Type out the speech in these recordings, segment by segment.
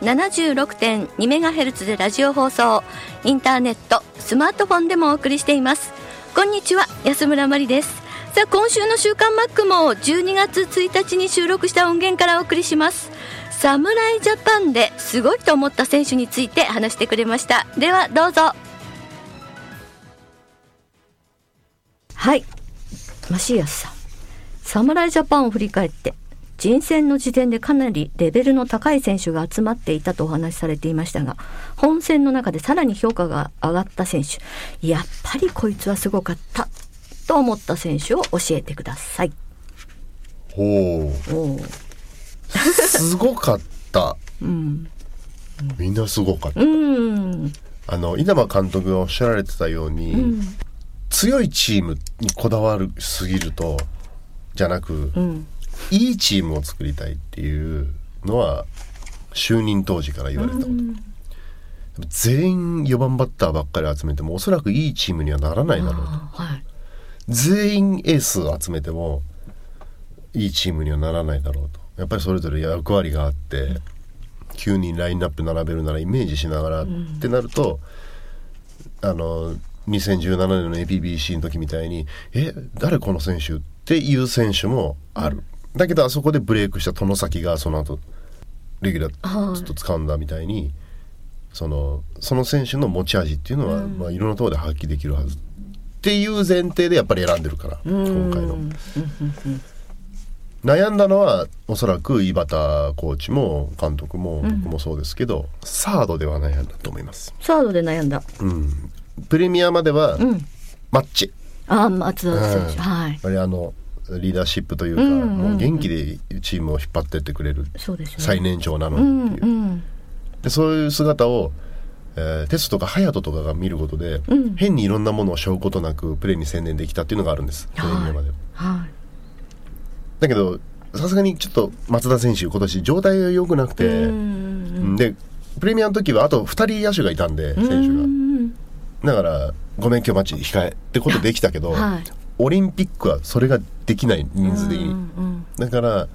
76.2MHz でラジオ放送インターネットスマートフォンでもお送りしています。こんにちは安村麻里です。さあ今週の週刊マックも12月1日に収録した音源からお送りします。侍ジャパンですごいと思った選手について話してくれました。ではどうぞ。はい。マシアスさん。侍ジャパンを振り返って。人選の時点でかなりレベルの高い選手が集まっていたとお話しされていましたが本戦の中でさらに評価が上がった選手やっぱりこいつはすごかったと思った選手を教えてください。おおすごかった、うん、みんなすごかった、うん、あの稲葉監督がおっしゃられてたように、うん、強いチームにこだわるすぎるとじゃなく、うん、いいチームを作りたいっていうのは就任当時から言われてたこと、全員4番バッターばっかり集めてもおそらくいいチームにはならないだろうとはい、全員エースを集めてもいいチームにはならないだろうとやっぱりそれぞれ役割があって9人ラインナップ並べるならイメージしながらってなると、あの2017年の APBC の時みたいに「え誰この選手?」っていう選手もある。だけどあそこでブレイクした外崎がその後レギュラーずっと掴んだみたいにそのその選手の持ち味っていうのは、まあ、いろんなところで発揮できるはずっていう前提でやっぱり選んでるから今回の。悩んだのはおそらく井端コーチも監督も僕もそうですけど、サードでは悩んだと思います。サードで悩んだ。うん、プレミアまではうん。マッチ、あ松田選手、うん。はい。やっぱりあのリーダーシップというか、うんうんうん。もう元気でチームを引っ張ってってくれるね。最年長なのうんにっていう、うんでそういう姿を、えーテストとか隼人とかが見ることで、うん。変にいろんなものを背負うことなくプレーに専念できたっていうのがあるんです。プレミアまで。は。はい。だけどさすがにちょっと松田選手今年状態が良くなくて、うんでプレミアの時はあと2人野手がいたんで選手うんが。だからごめん今日マッチ控えってことできたけど、はいオリンピックはそれができない人数的に、うんうんだから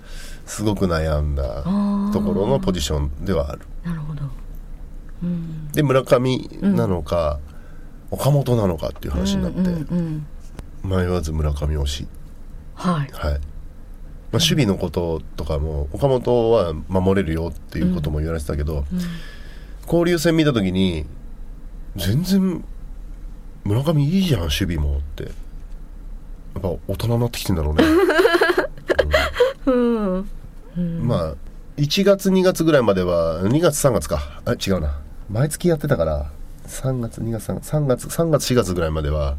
すごく悩んだーところのポジションではある。なるほど。うん。で村上なのか、岡本なのかっていう話になって、うんうん迷わず村上推し。はい。はい、まあ、守備のこととかも岡本は守れるよっていうことも言われてたけど、交流戦見た時に全然村上いいじゃん守備もってやっぱ大人になってきてんだろうね、うん。まあ1月2月ぐらいまでは2月3月か。あ違うな。毎月やってたから3月2月3月3月3月4月ぐらいまでは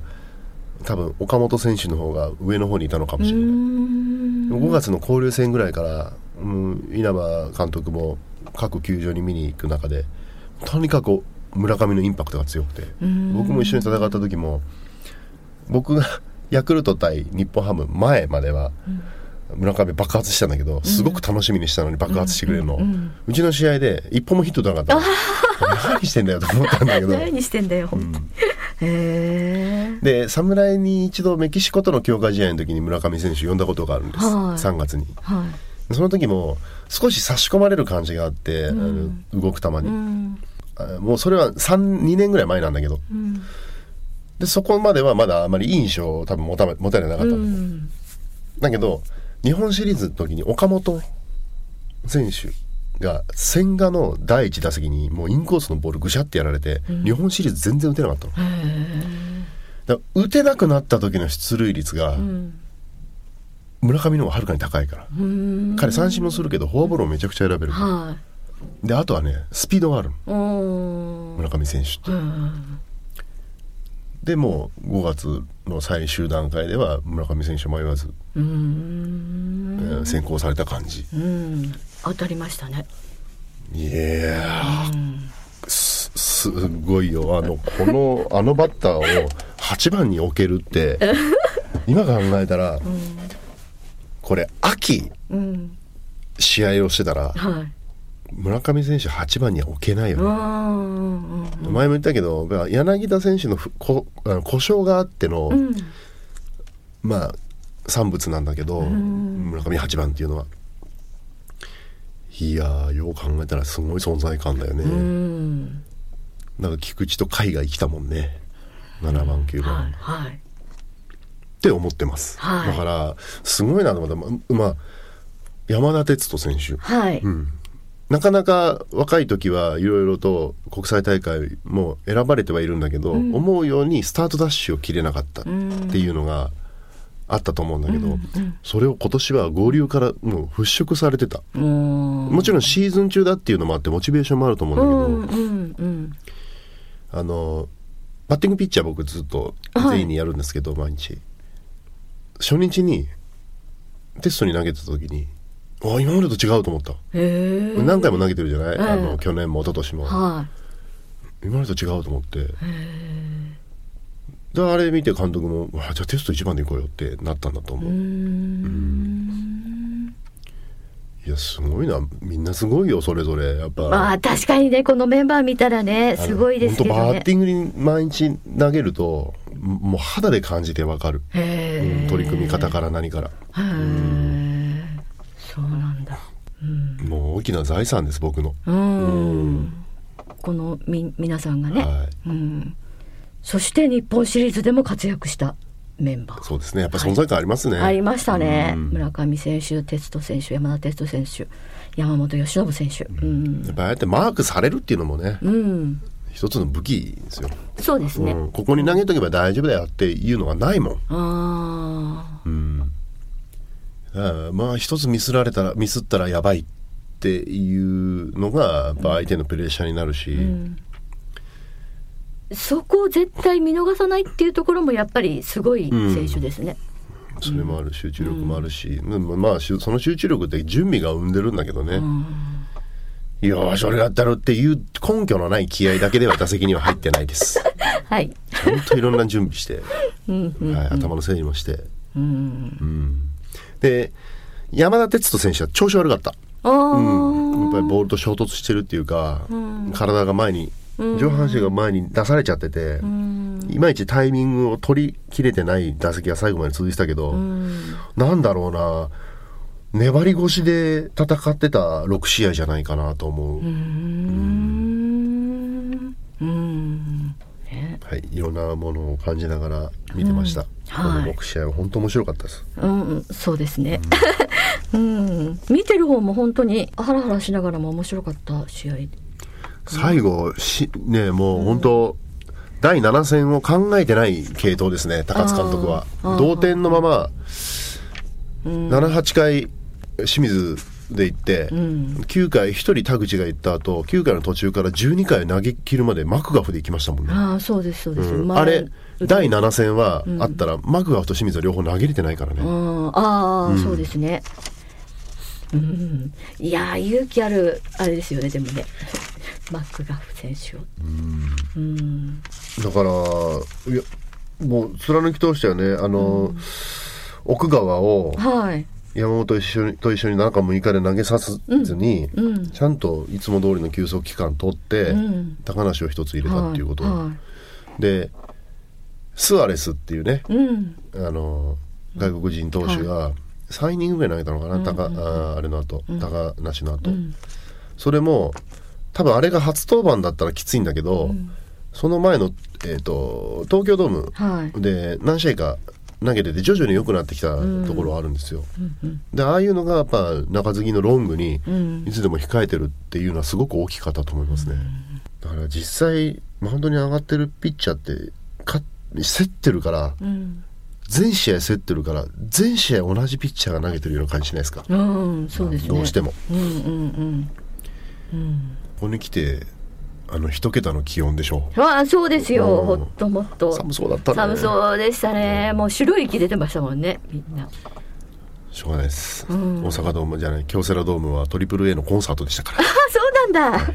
多分岡本選手の方が上の方にいたのかもしれない、5月の交流戦ぐらいから、うん、稲葉監督も各球場に見に行く中でとにかく村上のインパクトが強くて僕も一緒に戦った時も僕がヤクルト対日本ハム前までは村上爆発したんだけどすごく楽しみにしたのに爆発してくれるの、うちの試合で一本もヒット出なかったの。何してんだよと思ったんだけど。何してんだよ、本当に。へえ。で侍に一度メキシコとの強化試合の時に村上選手呼んだことがあるんです、はい。3月に。はい。その時も少し差し込まれる感じがあって、あの動く球に、うん。あもうそれは2年ぐらい前なんだけど。うんでそこまではまだあまりいい印象を多分持た持たれなかった。うの、ん。だけど日本シリーズの時に岡本選手が千賀の第一打席にもうインコースのボールぐしゃってやられて、日本シリーズ全然打てなかったの。だから打てなくなった時の出塁率が、村上の方がはるかに高いから、彼三振もするけどフォアボールもめちゃくちゃ選べる、はであとはねスピードがある村上選手って。うんでもう5月の最終段階では村上選手迷わず、先行された感じ。うん当たりましたね。いやーすすごいよあのこのあのバッターを8番に置けるって 今考えたら、これ秋うん試合をしてたらはい。村上選手8番には置けないよね、うんうんうん前も言ったけど柳田選手のふこあの故障があっての、うん。まあ産物なんだけど、村上8番っていうのは。いやーよう考えたらすごい存在感だよね、うん。なんか菊池と海外来たもんね。7番9番、はいっはい。て思ってます、はい。だからすごいなと思った。ままあ山田哲人選手。はい。なかなか若い時はいろいろと国際大会も選ばれてはいるんだけど、思うようにスタートダッシュを切れなかったっていうのがあったと思うんだけど、それを今年は合流からもう払拭されてた。うん。もちろんシーズン中だっていうのもあってモチベーションもあると思うんだけど、うんうんうん。あのバッティングピッチャー僕ずっと全員にやるんですけど、毎日。初日にテストに投げてた時にあ今までと違うと思った。何回も投げてるじゃない、えあの去年も一昨年も。は今までと違うと思って。であれ見て監督もあじゃあテスト1番で行こうよってなったんだと思う、い。うん。いやすごいな。みんなすごいよそれぞれ。やっぱ。まあ確かにねこのメンバー見たらねすごいですけどね。バッ。ティングに毎日投げるともう肌で感じてわかる。うん取り組み方から何から。へえ。そうなんだ。もう大きな財産です僕の、うん。このみ皆さんがね。はい。うん。そして日本シリーズでも活躍したメンバー。そうですね。やっぱ存在感ありますね、ありましたね、うん。村上選手、哲人選手、山田哲人選手、山本由伸選手、うん、やっぱああやってマークされるっていうのもね、うん、一つの武器ですよ、そうですね、うん、ここに投げとけば大丈夫だよっていうのがないもん。あだからまあ一つミスられたらミスったらやばいっていうのがやっぱ相手のプレッシャーになるし、あ、そこを絶対見逃さないっていうところもやっぱりすごい選手ですね。それもある集中力もあるし、でもまあその集中力って準備が生んでるんだけどね、よーし俺がやったろっていう根拠のない気合だけでは打席には入ってないです。はい、ちゃんといろんな準備して、はい、頭の整理もして、うん、うんで山田哲人選手は調子悪かった。うん、やっぱりボールと衝突してるっていうか、体が前に上半身が前に出されちゃってて、いまいちタイミングを取りきれてない打席が最後まで続いてたけど、なんだろうな粘り腰で戦ってた6試合じゃないかなと思う、うん、はい、いろんなものを感じながら見てました、はい。6試合は本当面白かったです、うん、そうですね。うん、見てる方も本当にハラハラしながらも面白かった試合。最後しねもう本当、第7戦を考えてない系統ですね高津監督は。同点のまま、78回清水で行って、9回1人田口が行った後9回の途中から12回投げ切るまでマクガフで行きましたもんね、ああ、そうです、そうです。うん。前あれ第7戦はあったら、マクガフと清水は両方投げれてないからね、うん、ああ、そうですね。うん、いやー勇気あるあれですよねでもね。マックガフ選手を。うん、だからいやもう貫き通してはね。あの、奥川をはい。山本と一緒にと一緒に中6日で投げさせずに、うん。ちゃんといつも通りの休息期間取って、うん。高梨を一つ入れたっていうこと、はいはでスアレスっていうねい、うん、あの外国人投手が3イニングぐらい投げたのかな、高あーあれの後、高梨の後、それも多分あれが初登板だったらきついんだけど、その前の、えー、と東京ドームはい。で何試合か投げてて徐々に良くなってきたところはあるんですよ。でああいうのがやっぱ中継ぎのロングにいつでも控えてるっていうのはすごく大きかったと思いますね。だから実際マウンドに上がってるピッチャーってか競ってるから、全試合競ってるから全試合同じピッチャーが投げてるような感じしないですか、うんそうですね。どうしても。うん。うん。ここに来てあの一桁の気温でしょう。んああそうですよ、うん。ほっともっと。寒そうだったね。寒そうでしたね。もう白い息出てましたもんねみんな。しょうがないです、大阪ドームじゃない京セラドームはトリプル A のコンサートでしたから。あそうなんだ。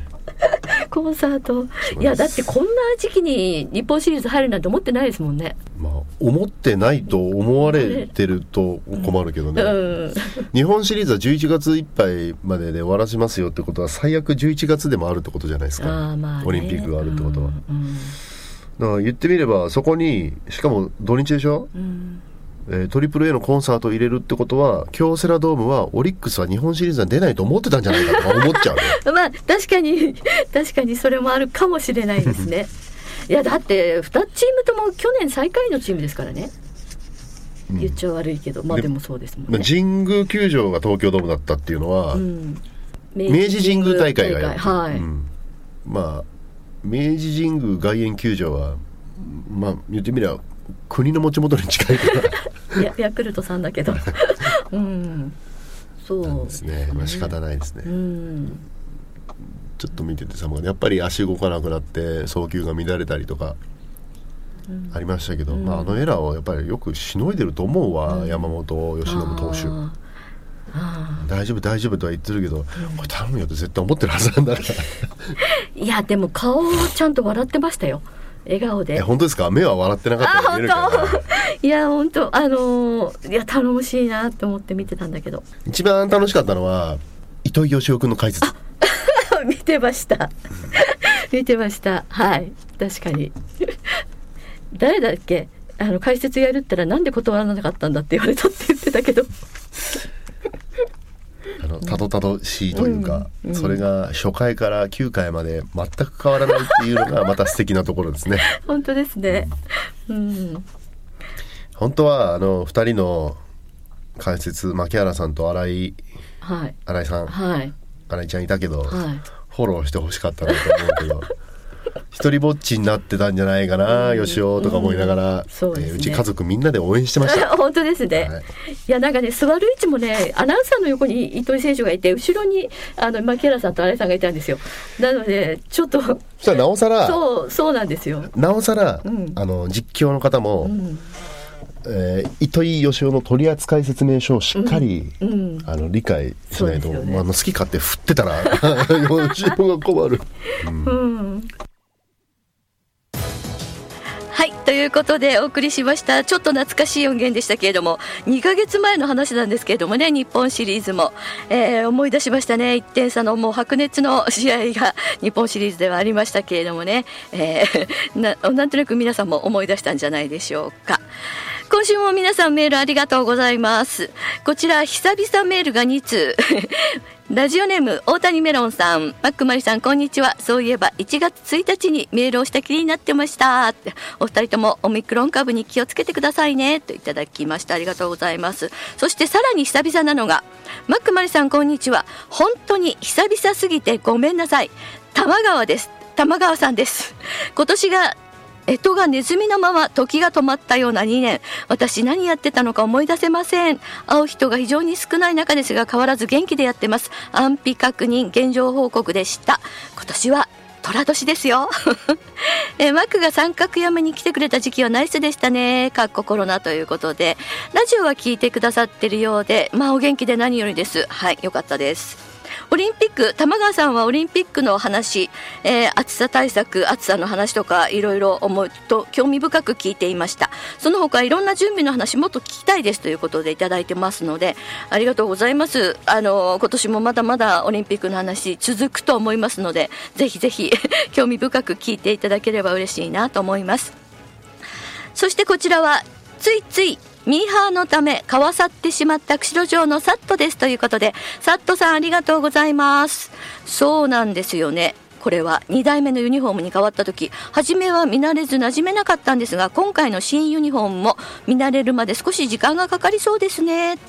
コンサート。いやだってこんな時期に日本シリーズ入るなんて思ってないですもんね。まあ思ってないと思われてると困るけどね、うん。日本シリーズは11月いっぱいまでで終わらしますよってことは最悪11月でもあるってことじゃないですか、ね。オリンピックがあるってことは、うんうん。だから言ってみればそこにしかも土日でしょ、えートリプル A のコンサートを入れるってことは京セラドームはオリックスは日本シリーズは出ないと思ってたんじゃないかとか思っちゃうね。まあ確かに確かにそれもあるかもしれないですねいやだって2チームとも去年最下位のチームですからね、言っちゃ悪いけど。まあででもそうですもんね、まあ神宮球場が東京ドームだったっていうのは、うん、明治神宮大会がやってはい、うん。まあ明治神宮外苑球場はまあ言ってみれば国の持ち元に近いから。やヤクルトさんだけど。うん。そうですね。まあ仕方ないですね、うんちょっと見てて寒かったやっぱり足動かなくなって送球が乱れたりとかありましたけど、まあ、あのエラーをやっぱりよくしのいでると思うわ、山本由伸投手。大丈夫大丈夫とは言ってるけど、これ頼むよって絶対思ってるはずなんだから。いやでも顔ちゃんと笑ってましたよ。笑顔えで本当ですか？目は笑ってなかったあ本当。いや本当あのーいや頼もしいなって思って見てたんだけど。一番楽しかったのは糸井義雄君の解説 見てました。見てました。はい。確かに。誰だっけ？あの解説やるったらなんで断らなかったんだって言われたって言ってたけど。あのたどたどしいというか、それが初回から9回まで全く変わらないっていうのが また素敵なところですね。本当ですね。うん。本当はあの2人の解説牧原さんと新井。はい。新井さん。はい新井ちゃんいたけど、はい。フォローしてほしかったなと思うけど 一人ぼっちになってたんじゃないかな、よしおとか思いながら、そうえーうち家族みんなで応援してました。本当ですね、はい。い、やなんかね座る位置もねアナウンサーの横に糸井選手がいて後ろにあの牧原さんと新井さんがいたんですよ。なのでちょっとそしたらなおさらそうそうなんですよ。なおさら、ん。あの実況の方も、んえー糸井義雄の取扱説明書をしっかり、うんあの理解しないと、ね。まあ、好き勝手振ってたら 義雄が困る。うん。はいということでお送りしましたちょっと懐かしい音源でしたけれども2ヶ月前の話なんですけれどもね日本シリーズも、えー思い出しましたね1点差のもう白熱の試合が日本シリーズではありましたけれどもね、えー ななんとなく皆さんも思い出したんじゃないでしょうか。今週も皆さんメールありがとうございます。こちら久々メールが2通。ラジオネーム大谷メロンさん、マックマリさんこんにちは。そういえば1月1日にメールをしたきりになってました。お二人ともオミクロン株に気をつけてくださいねといただきました。ありがとうございます。そしてさらに久々なのが、マックマリさんこんにちは。本当に久々すぎてごめんなさい。玉川です。玉川さんです。今年が干支がネズミのまま時が止まったような2年。私何やってたのか思い出せません。会う人が非常に少ない中ですが変わらず元気でやってます。安否確認現状報告でした。今年は寅年ですよ。えマックが三角山に来てくれた時期はナイスでしたね。かっこコロナということで。ラジオは聞いてくださってるようでまあお元気で何よりです。はいよかったです。オリンピック玉川さんはオリンピックの話、えー暑さ対策暑さの話とかいろいろ思うと興味深く聞いていました。その他いろんな準備の話もっと聞きたいですということでいただいてますのでありがとうございます。あの今年もまだまだオリンピックの話続くと思いますのでぜひぜひ 興味深く聞いていただければ嬉しいなと思います。そしてこちらはついついミーハーのため買わさってしまった釧路城のサットですということでサットさんありがとうございます。そうなんですよね。これは2代目のユニフォームに変わった時初めは見慣れず馴染めなかったんですが今回の新ユニフォームも見慣れるまで少し時間がかかりそうですね。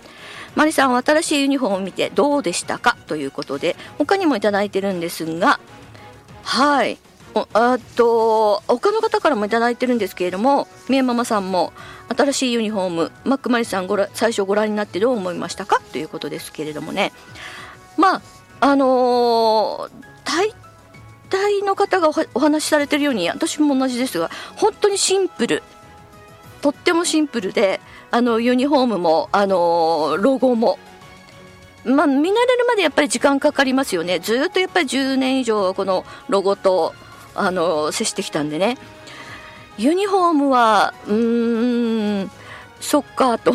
マリさんは新しいユニフォームを見てどうでしたか？ということで他にもいただいてるんですがはい。あと他の方からもいただいてるんですけれどもみえママさんも新しいユニフォームマックマリさんごら最初ご覧になってどう思いましたか？ということですけれどもね。まああのー、大体の方がお話しされてるように私も同じですが本当にシンプルとってもシンプルであのユニフォームもあのロゴもまあ、見慣れるまでやっぱり時間かかりますよね。ずっとやっぱり10年以上このロゴとあの接してきたんでね。ユニフォームはうーんそっかと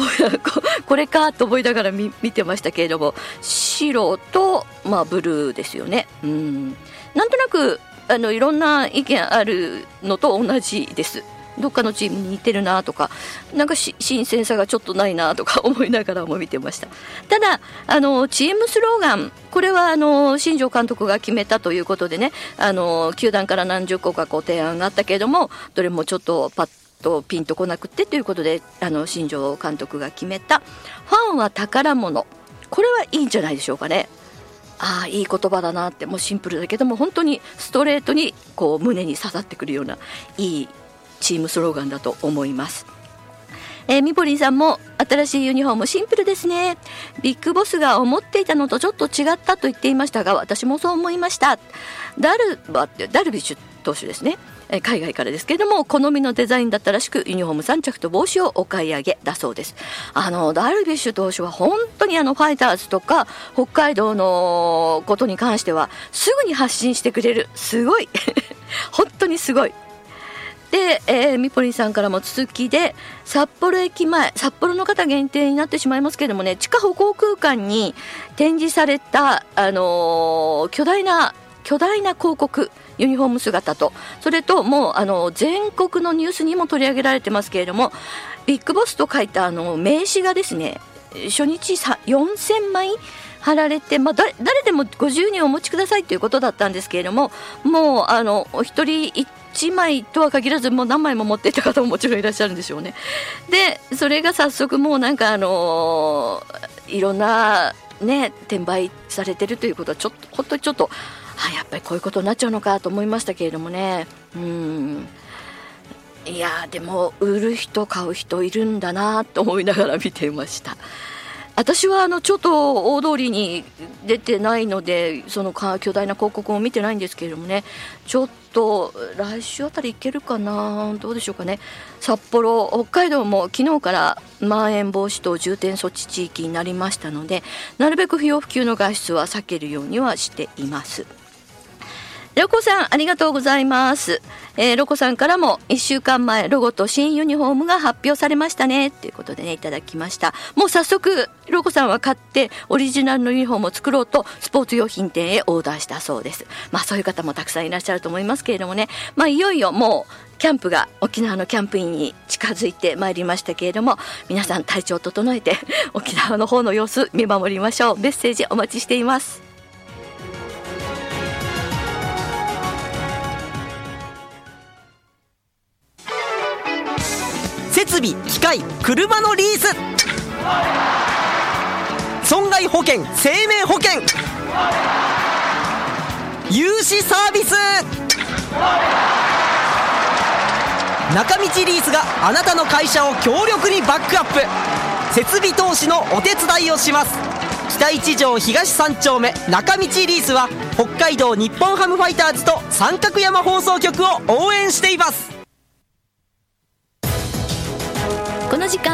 これかと思いながら見てましたけれども白と、まあ、ブルーですよね。うん。なんとなくあのいろんな意見あるのと同じです。どっかのチームに似てるなとかなんか新鮮さがちょっとないなとか 思いながらも見てました。ただあのチームスローガンこれはあの新庄監督が決めたということでねあの球団から何十個かこう提案があったけれどもどれもちょっとパッとピンとこなくてということであの新庄監督が決めた。ファンは宝物。これはいいんじゃないでしょうかね。ああいい言葉だなってもうシンプルだけども本当にストレートにこう胸に刺さってくるようないいチームスローガンだと思います。えー、ミポリンさんも新しいユニフォームシンプルですね。ビッグボスが思っていたのとちょっと違ったと言っていましたが私もそう思いました。ダルバってダルビッシュ投手ですね。海外からですけれども好みのデザインだったらしくユニフォーム3着と帽子をお買い上げだそうです。あのダルビッシュ投手は本当にあのファイターズとか北海道のことに関してはすぐに発信してくれるすごい 本当にすごい。で、えー、みぽりんさんからも続きで札幌駅前札幌の方限定になってしまいますけれどもね地下歩行空間に展示された、あのー、巨大な巨大な広告ユニフォーム姿とそれともうあの全国のニュースにも取り上げられてますけれどもビッグボスと書いたあの名刺がですね初日4000枚貼られて、まあ、誰でも50人お持ちくださいということだったんですけれどももうあのお一人1枚とは限らずもう何枚も持っていた方ももちろんいらっしゃるんでしょうね。でそれが早速もうなんかあの、いろんなね転売されてるということはちょっと本当にちょっとあやっぱりこういうことになっちゃうのかと思いましたけれどもねうんいやでも売る人買う人いるんだなと思いながら見ていました。私はあのちょっと大通りに出てないのでその巨大な広告を見てないんですけれどもね。ちょっと来週あたり行けるかな？どうでしょうかね。札幌北海道も昨日からまん延防止等重点措置地域になりましたのでなるべく不要不急の外出は避けるようにはしています。ロコさん、ありがとうございます。えー、ロコさんからも1週間前、ロゴと新ユニフォームが発表されましたね。ということでね、いただきました。もう早速、ロコさんは買って、オリジナルのユニフォームを作ろうと、スポーツ用品店へオーダーしたそうです。まあそういう方もたくさんいらっしゃると思いますけれどもね、まあいよいよもう、キャンプが沖縄のキャンプインに近づいてまいりましたけれども皆さん体調を整えて沖縄の方の様子見守りましょうメッセージお待ちしています設備機械車のリース。損害保険生命保険。融資サービス。中道リースがあなたの会社を強力にバックアップ。設備投資のお手伝いをします。北一条東三丁目中道リースは北海道日本ハムファイターズと三角山放送局を応援しています。